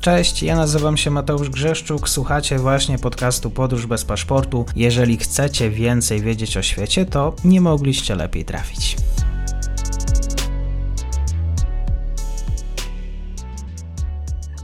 Cześć, ja nazywam się Mateusz Grzeszczuk, słuchacie właśnie podcastu Podróż bez paszportu. Jeżeli chcecie więcej wiedzieć o świecie, to nie mogliście lepiej trafić.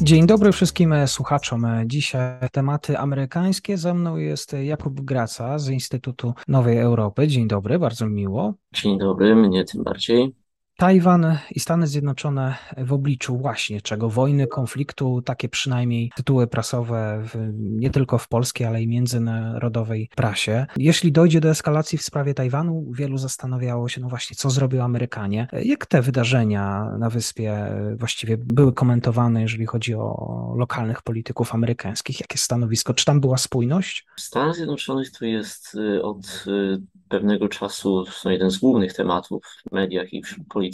Dzień dobry wszystkim słuchaczom. Dzisiaj tematy amerykańskie. Ze mną jest Jakub Graca z Instytutu Nowej Europy. Dzień dobry, bardzo miło. Dzień dobry, mnie tym bardziej. Tajwan i Stany Zjednoczone w obliczu właśnie czego wojny, konfliktu, takie przynajmniej tytuły prasowe w, nie tylko w polskiej, ale i międzynarodowej prasie. Jeśli dojdzie do eskalacji w sprawie Tajwanu, wielu zastanawiało się, no właśnie, co zrobią Amerykanie. Jak te wydarzenia na wyspie właściwie były komentowane, jeżeli chodzi o lokalnych polityków amerykańskich? Jakie stanowisko? Czy tam była spójność? W Stanach Zjednoczonych to jest y, od y, pewnego czasu jeden z głównych tematów w mediach i wśród polityków.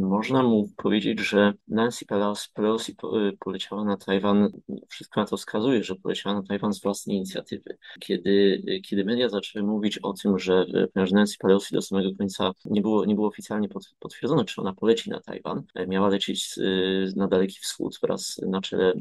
Można mu powiedzieć, że Nancy Pelosi, y, poleciała na Tajwan, wszystko na to wskazuje, że poleciała na Tajwan z własnej inicjatywy. Kiedy, kiedy media zaczęły mówić o tym, że ponieważ Nancy Pelosi do samego końca nie było, nie było oficjalnie potwierdzone, czy ona poleci na Tajwan, e, miała lecieć na Daleki Wschód wraz na czele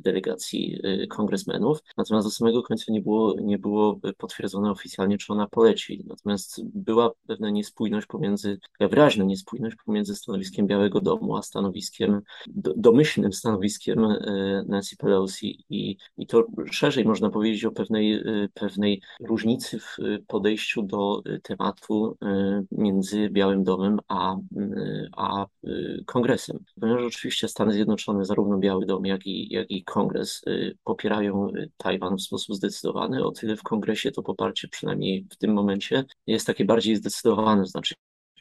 delegacji kongresmenów, natomiast do samego końca nie było, nie było potwierdzone oficjalnie, czy ona poleci. Natomiast była pewna niespójność pomiędzy, wyraźna niespójność pomiędzy stanowiskiem Białego Domu, a stanowiskiem, do, domyślnym stanowiskiem e, Nancy Pelosi i, i to szerzej można powiedzieć o pewnej, e, pewnej różnicy w podejściu do tematu e, między Białym Domem a, a Kongresem. Ponieważ oczywiście Stany Zjednoczone, zarówno Biały Dom, jak i, jak i Kongres popierają Tajwan w sposób zdecydowany, o tyle w Kongresie to poparcie przynajmniej w tym momencie jest takie bardziej zdecydowane, znaczy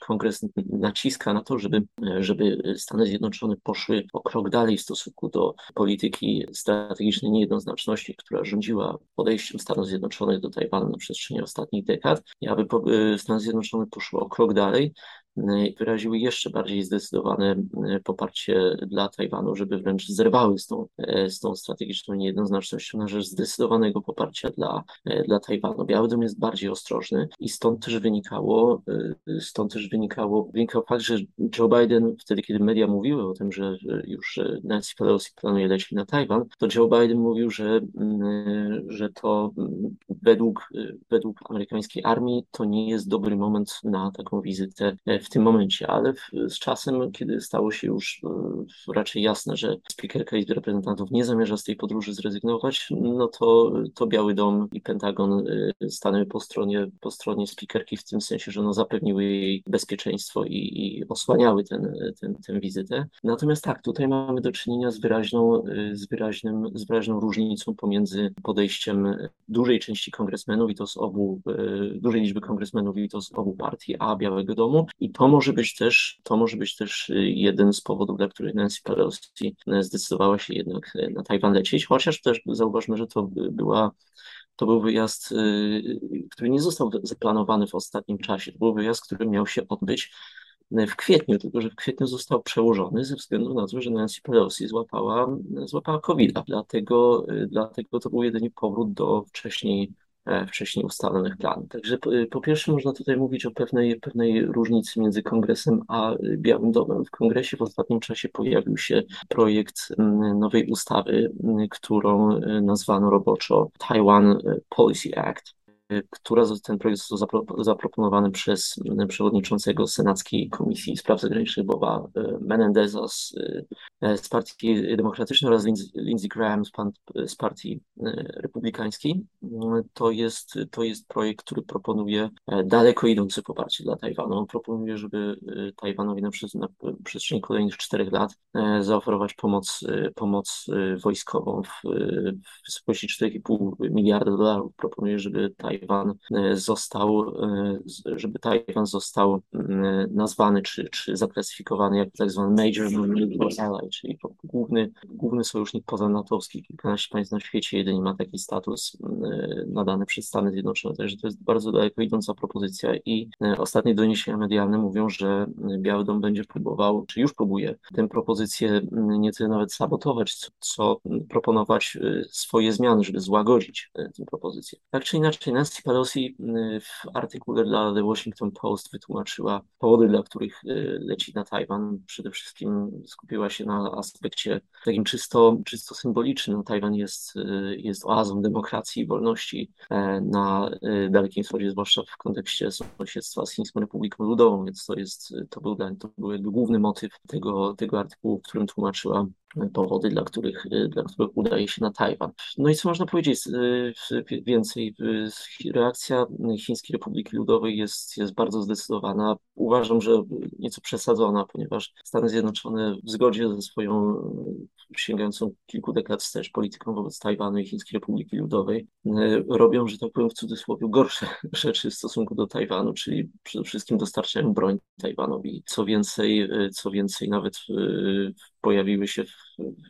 Kongres naciska na to, żeby, żeby Stany Zjednoczone poszły o krok dalej w stosunku do polityki strategicznej niejednoznaczności, która rządziła podejściem Stanów Zjednoczonych do Tajwanu na przestrzeni ostatnich dekad, aby Stany Zjednoczone poszły o krok dalej, wyraziły jeszcze bardziej zdecydowane e, poparcie dla Tajwanu, żeby wręcz zerwały z tą, e, z tą strategiczną niejednoznacznością na rzecz zdecydowanego poparcia dla, e, dla Tajwanu. Biały Dom jest bardziej ostrożny i stąd też wynikało, stąd też wynikało, wynikał fakt, że Joe Biden wtedy, kiedy media mówiły o tym, że już Nancy Pelosi planuje lecieć na Tajwan, to Joe Biden mówił, że, mm, że to mm, według, według amerykańskiej armii to nie jest dobry moment na taką wizytę w tym momencie, ale w, z czasem, kiedy stało się już e, raczej jasne, że spikerka Izby Reprezentantów nie zamierza z tej podróży zrezygnować, no to, to Biały Dom i Pentagon e, stanęły po stronie, po stronie spikerki w tym sensie, że no zapewniły jej bezpieczeństwo i, i osłaniały ten, ten, tę wizytę. Natomiast tak, tutaj mamy do czynienia z wyraźną, e, z, wyraźnym, z wyraźną różnicą pomiędzy podejściem dużej części kongresmenów i to z obu, dużej liczby kongresmenów i to z obu partii, a Białego Domu i to może być też, to może być też y, jeden z powodów, dla których Nancy Pelosi y, zdecydowała się jednak y, na Tajwan lecieć, chociaż też zauważmy, że to była to był wyjazd, który nie został zaplanowany w ostatnim czasie. To był wyjazd, który miał się odbyć w kwietniu, tylko że w kwietniu został przełożony ze względu na to, że Nancy Pelosi złapała, złapała COVID, -a. dlatego, dlatego to był jedynie powrót do wcześniej wcześniej ustalonych planów. Także po, po, pierwsze można tutaj mówić o pewnej, pewnej różnicy między Kongresem a Białym Domem. W Kongresie w ostatnim czasie pojawił się projekt nowej ustawy, którą e, nazwano roboczo Taiwan Policy Act która ten projekt został zaproponowany przez przewodniczącego Senackiej Komisji Spraw Zagranicznych Boba e, Menendeza z, e, z Partii Demokratycznej oraz Lindsey Graham z, pan, z Partii e, Republikańskiej. To jest, to jest projekt, który proponuje daleko idące poparcie dla Tajwanu. On proponuje, żeby Tajwanowi na, na przestrzeni kolejnych czterech lat zaoferować pomoc, pomoc wojskową w, w wysokości 4,5 miliarda dolarów. Proponuje, żeby Tajwan Tajwan e, został, e, żeby Tajwan został nazwany czy, czy zaklasyfikowany jako tak zwany Major Military Ally, czyli główny, główny sojusznik pozanatowski. Kilkanaście państw na świecie jedynie ma taki status nadany przez Stany Zjednoczone. Także to jest bardzo daleko idąca propozycja i e, ostatnie doniesienia medialne mówią, że Biały Dom będzie próbował, czy już próbuje tę propozycję nie tyle nawet sabotować, co, co proponować swoje zmiany, żeby złagodzić tę propozycję. Tak czy inaczej, nas Nancy Pelosi w artykule dla The Washington Post wytłumaczyła powody, dla których leci na Tajwan. Przede wszystkim skupiła się na aspekcie takim czysto, czysto symbolicznym. Tajwan jest, jest oazą demokracji i wolności na Dalekim Wschodzie, zwłaszcza w kontekście sąsiedztwa z Chińską Republiką Ludową, więc to jest, to był, to był główny motyw tego, tego artykułu, w którym tłumaczyła powody, dla których, dla których udaje się na Tajwan. No i co można powiedzieć więcej? Reakcja Chińskiej Republiki Ludowej jest, jest bardzo zdecydowana. Uważam, że nieco przesadzona, ponieważ Stany Zjednoczone w zgodzie ze swoją sięgającą kilku dekad wstecz polityką wobec Tajwanu i Chińskiej Republiki Ludowej robią, że tak powiem w cudzysłowie, gorsze rzeczy w stosunku do Tajwanu, czyli przede wszystkim dostarczają broń Tajwanowi. Co więcej, co więcej nawet pojawiły się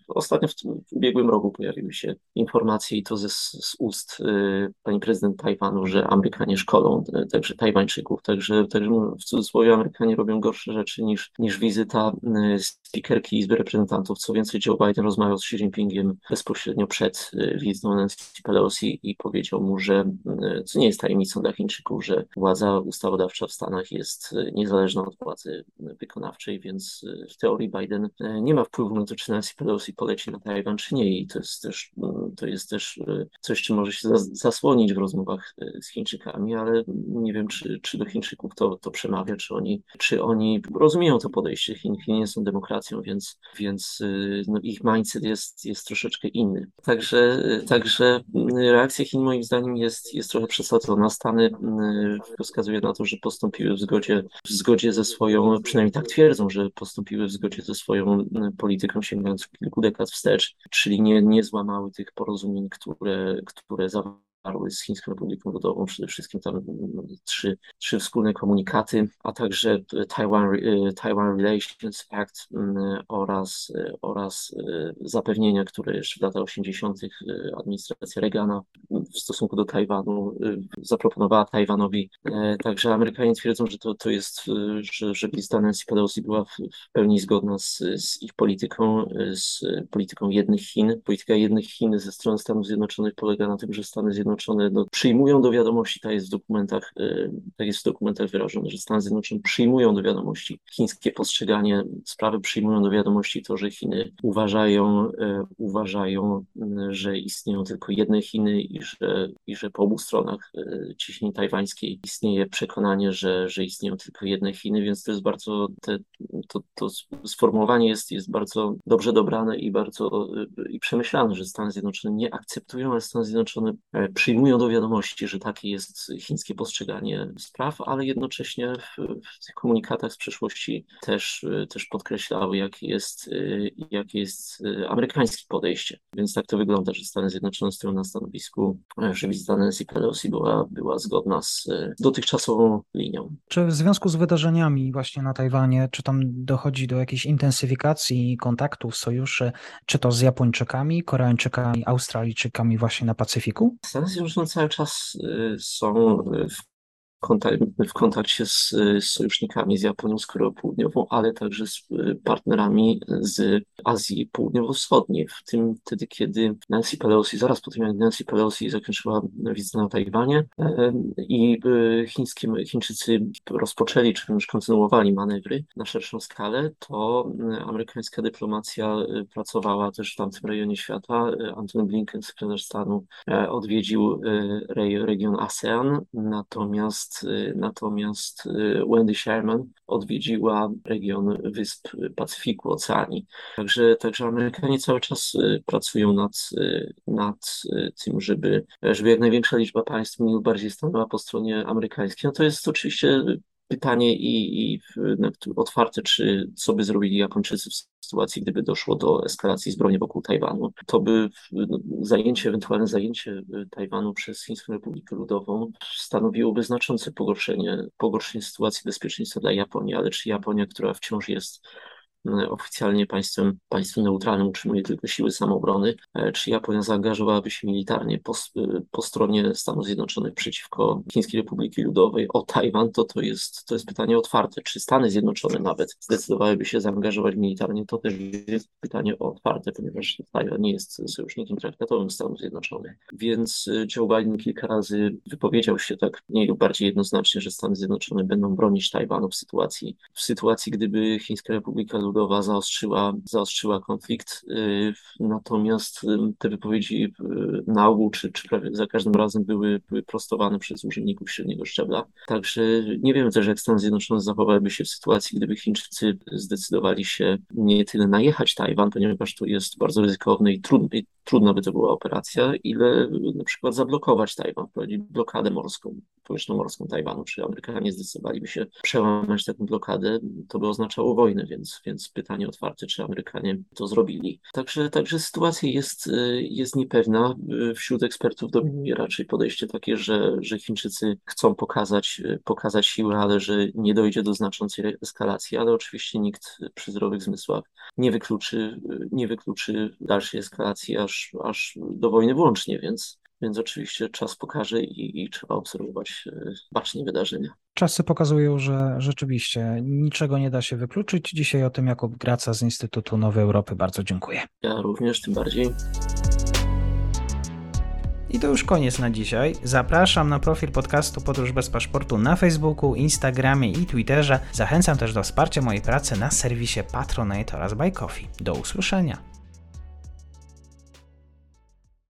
ostatnio w, w ubiegłym roku pojawiły się informacje i to ze, z ust y, pani prezydent Tajwanu, że Amerykanie szkolą y, także Tajwańczyków, także, także no, w cudzysłowie Amerykanie robią gorsze rzeczy niż, niż wizyta y, speakerki Izby Reprezentantów. Co więcej, Joe Biden rozmawiał z Xi Jinpingiem bezpośrednio przed y, wizytą Nancy Pelosi i powiedział mu, że y, co nie jest tajemnicą dla Chińczyków, że władza ustawodawcza w Stanach jest y, niezależna od władzy wykonawczej, więc w teorii Biden nie ma wpływu na to, czy Nancy Pelosi poleci na Tajwan, czy nie. I to jest też, no, to jest też e, coś, czym może się zasłonić w rozmowach e, z Chińczykami, ale nie wiem, czy, czy do Chińczyków to, to przemawia, czy oni, czy oni rozumieją to podejście. Chiny, nie są demokracją, więc, więc e, no, ich mindset jest, jest troszeczkę inny. Także, także reakcja Chin moim zdaniem jest, jest trochę przesadzona. Stany wskazuje na to, że postąpiły w zgodzie, w zgodzie ze swoją, przynajmniej tak twierdzą, że postąpiły w zgodzie ze swoją polityką sięgającą kilku dekad wstecz, czyli nie, nie złamały tych porozumień, które, które zawarły z Chińską Republiką Ludową, przede wszystkim tam mm, trzy, trzy wspólne komunikaty, a także Taiwan, y, Taiwan Relations Act mm, oraz, y, oraz zapewnienia, które jeszcze w latach 80. administracja Reagana w stosunku do Tajwanu zaproponowała Tajwanowi. Także Amerykanie twierdzą, że to, to jest, że, że lista Nancy Pelosi była w, w pełni zgodna z, z ich polityką, z polityką jednych Chin. Polityka jednych Chin ze strony Stanów Zjednoczonych polega na tym, że Stany Zjednoczone no, przyjmują do wiadomości, tak jest w dokumentach, y, tak jest w dokumentach wyrażone, że Stany Zjednoczone przyjmują do wiadomości chińskie postrzeganie sprawy, przyjmują do wiadomości to, że Chiny uważają, y, uważają, y, że istnieją tylko jedne Chiny i że, i że po obu stronach ciśnień tajwańskiej istnieje przekonanie, że, że istnieją tylko jedne Chiny, więc to jest bardzo, te, to, to sformułowanie jest, jest bardzo dobrze dobrane i bardzo i przemyślane, że Stany Zjednoczone nie akceptują, ale Stany Zjednoczone przyjmują przyjmują do wiadomości, że takie jest chińskie postrzeganie spraw, ale jednocześnie w, w tych komunikatach z przeszłości też, też podkreślały, jakie jest, jakie jest amerykańskie podejście. Więc tak to wygląda, że Stany Zjednoczone stoją na stanowisku, że wizyta Nancy Pelosi była, była zgodna z dotychczasową linią. Czy w związku z wydarzeniami właśnie na Tajwanie, czy tam dochodzi do jakiejś intensyfikacji kontaktów, sojuszy, czy to z Japończykami, Koreańczykami, Australijczykami właśnie na Pacyfiku? Stany Zjednoczone cały czas y, są w w kontakcie z, z sojusznikami z Japonią, z Koreą Południową, ale także z y, partnerami z Azji Południowo-Wschodniej. W tym wtedy, kiedy Nancy Pelosi, zaraz po tym jak Nancy Pelosi zakończyła wizytę na Tajwanie i y, chińskie, Chińczycy rozpoczęli, czy już kontynuowali manewry na szerszą skalę, to y, amerykańska dyplomacja pracowała też w tamtym rejonie świata. Antony Blinken, sekretarz stanu, e, odwiedził region ASEAN, natomiast Y, natomiast y, Wendy Sherman odwiedziła region Wysp Pacyfiku, Oceanii. Także, także Amerykanie cały czas y, pracują nad, nad tym, żeby, żeby jak największa liczba państw mniej bardziej stanęła po stronie amerykańskiej. No to jest oczywiście pytanie i, i otwarte, czy co by zrobili Japończycy w sytuacji, gdyby doszło do eskalacji zbrojnej wokół Tajwanu. To by no, zajęcie, ewentualne zajęcie y, Tajwanu przez Chińską Republikę Ludową stanowiłoby znaczące pogorszenie, pogorszenie sytuacji bezpieczeństwa dla Japonii, ale czy Japonia, która wciąż jest oficjalnie państwem, państwem neutralnym utrzymuje tylko siły samoobrony. Czy Japonia zaangażowałaby się militarnie po, po stronie Stanów Zjednoczonych przeciwko Chińskiej Republiki Ludowej o Tajwan, to to jest, to jest pytanie otwarte. Czy Stany Zjednoczone nawet zdecydowałyby się zaangażować militarnie, to też jest pytanie otwarte, ponieważ Tajwan nie jest sojusznikiem traktatowym Stanów Zjednoczonych. Więc Joe Biden kilka razy wypowiedział się tak mniej lub bardziej jednoznacznie, że Stany Zjednoczone będą bronić Tajwanu w sytuacji, w sytuacji, gdyby Chińska Republika Ludowa zaostrzyła, zaostrzyła konflikt. Y, natomiast y, te wypowiedzi y, na ogół, czy, czy prawie za każdym razem były, były prostowane przez urzędników średniego szczebla. Także nie wiemy też, jak Stany Zjednoczone zachowałyby się w sytuacji, gdyby Chińczycy zdecydowali się nie tyle najechać Tajwan, ponieważ to jest bardzo ryzykowne i trudne, trudna by to była operacja, ile na przykład zablokować Tajwan, wprowadzić blokadę morską, powietrzno-morską Tajwanu, czy Amerykanie zdecydowaliby się przełamać taką blokadę, to by oznaczało wojnę, więc, więc pytanie otwarte, czy Amerykanie to zrobili. Także, także sytuacja jest, jest niepewna. Wśród ekspertów dominuje raczej podejście takie, że, że Chińczycy chcą pokazać, pokazać siłę, ale że nie dojdzie do znaczącej eskalacji, ale oczywiście nikt przy zdrowych zmysłach nie wykluczy, nie wykluczy dalszej eskalacji aż, aż do wojny włącznie, więc, więc oczywiście czas pokaże i, i trzeba obserwować e, bacznie wydarzenia. Czasy pokazują, że rzeczywiście niczego nie da się wykluczyć. Dzisiaj o tym Jakub Graca z Instytutu Nowej Europy bardzo dziękuję. Ja również, tym bardziej. I to już koniec na dzisiaj. Zapraszam na profil podcastu Podróż bez paszportu na Facebooku, Instagramie i Twitterze. Zachęcam też do wsparcia mojej pracy na serwisie Patronite oraz Buy Coffee. Do usłyszenia.